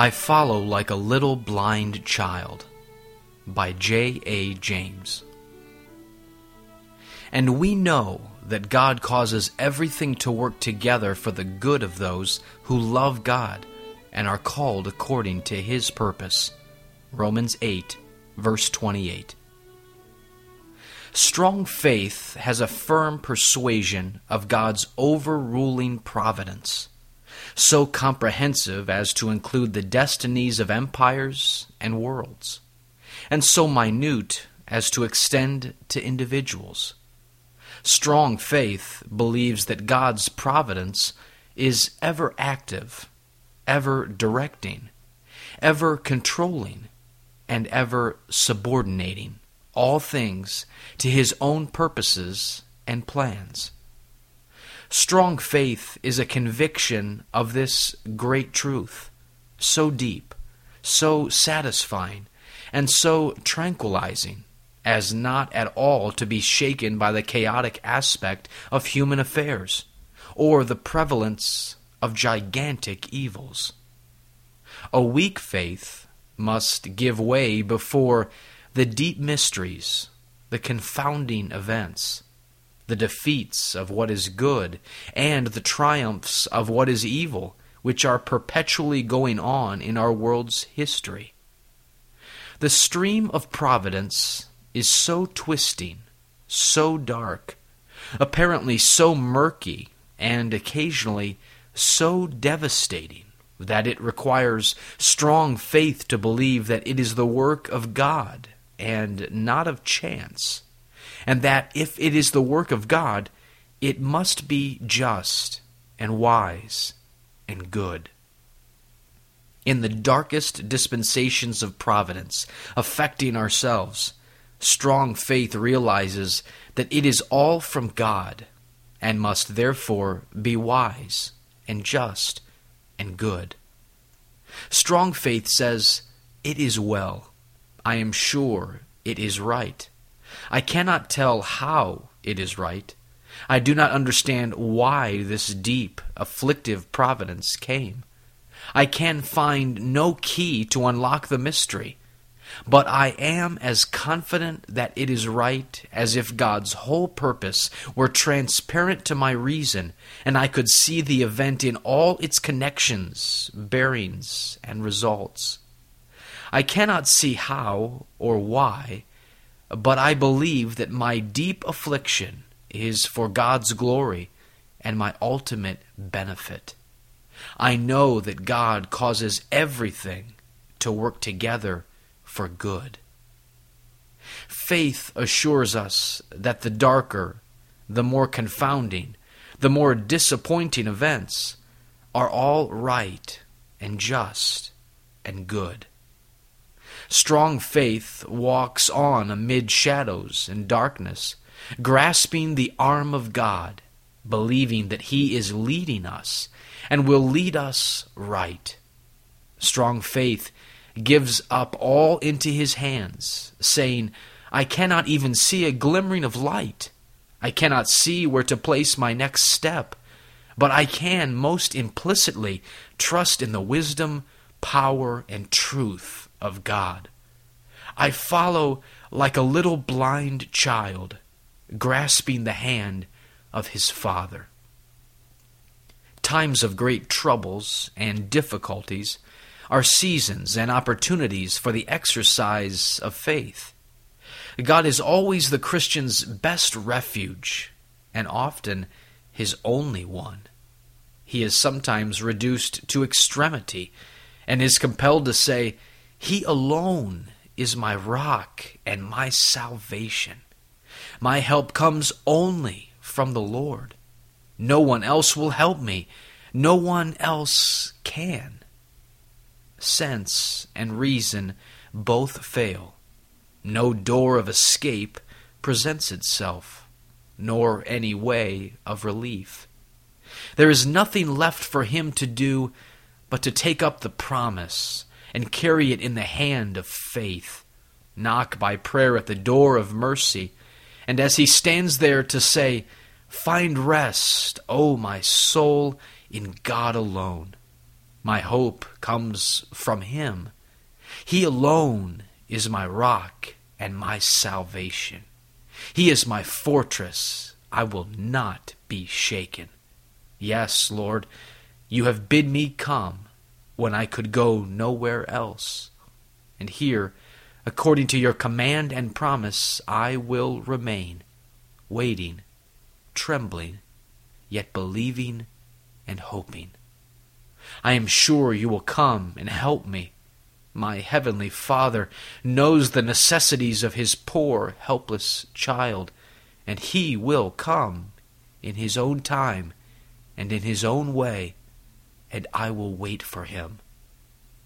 I Follow Like a Little Blind Child by J. A. James. And we know that God causes everything to work together for the good of those who love God and are called according to his purpose. Romans 8, verse 28. Strong faith has a firm persuasion of God's overruling providence, so comprehensive as to include the destinies of empires and worlds, and so minute as to extend to individuals. Strong faith believes that God's providence is ever active, ever directing, ever controlling, and ever subordinating all things to his own purposes and plans. Strong faith is a conviction of this great truth, so deep, so satisfying, and so tranquilizing as not at all to be shaken by the chaotic aspect of human affairs or the prevalence of gigantic evils. A weak faith must give way before the deep mysteries, the confounding events, the defeats of what is good, and the triumphs of what is evil, which are perpetually going on in our world's history. The stream of providence is so twisting, so dark, apparently so murky, and occasionally so devastating that it requires strong faith to believe that it is the work of God and not of chance, and that if it is the work of God, it must be just and wise and good. In the darkest dispensations of providence affecting ourselves, strong faith realizes that it is all from God and must therefore be wise and just and good. Strong faith says, It is well I am sure it is right. I cannot tell how it is right. I do not understand why this deep, afflictive providence came. I can find no key to unlock the mystery. But I am as confident that it is right as if God's whole purpose were transparent to my reason, and I could see the event in all its connections, bearings, and results. I cannot see how or why, but I believe that my deep affliction is for God's glory and my ultimate benefit. I know that God causes everything to work together for good. Faith assures us that the darker, the more confounding, the more disappointing events are all right and just and good. Strong faith walks on amid shadows and darkness, grasping the arm of God, believing that He is leading us and will lead us right. Strong faith gives up all into His hands, saying, I cannot even see a glimmering of light. I cannot see where to place my next step, but I can most implicitly trust in the wisdom, power, and truth of God. I follow like a little blind child, grasping the hand of his Father. Times of great troubles and difficulties are seasons and opportunities for the exercise of faith. God is always the Christian's best refuge, and often his only one. He is sometimes reduced to extremity and is compelled to say, he alone is my rock and my salvation. My help comes only from the Lord. No one else will help me. No one else can. Sense and reason both fail. No door of escape presents itself, nor any way of relief. There is nothing left for him to do but to take up the promise and carry it in the hand of faith. Knock by prayer at the door of mercy, and as he stands there to say, Find rest, O my soul, in God alone. My hope comes from Him. He alone is my rock and my salvation. He is my fortress. I will not be shaken. Yes, Lord, you have bid me come when I could go nowhere else. And here, according to your command and promise, I will remain, waiting, trembling, yet believing and hoping. I am sure you will come and help me. My heavenly Father knows the necessities of his poor, helpless child, and he will come in his own time and in his own way, and I will wait for him.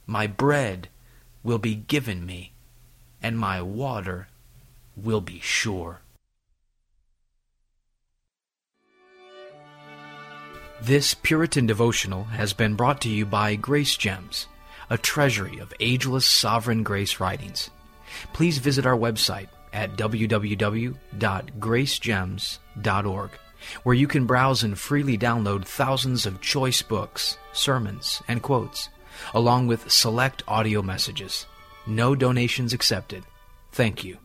My bread will be given me, and my water will be sure. This Puritan devotional has been brought to you by Grace Gems, a treasury of ageless sovereign grace writings. Please visit our website at www.gracegems.org, where you can browse and freely download thousands of choice books, sermons, and quotes, along with select audio messages. No donations accepted. Thank you.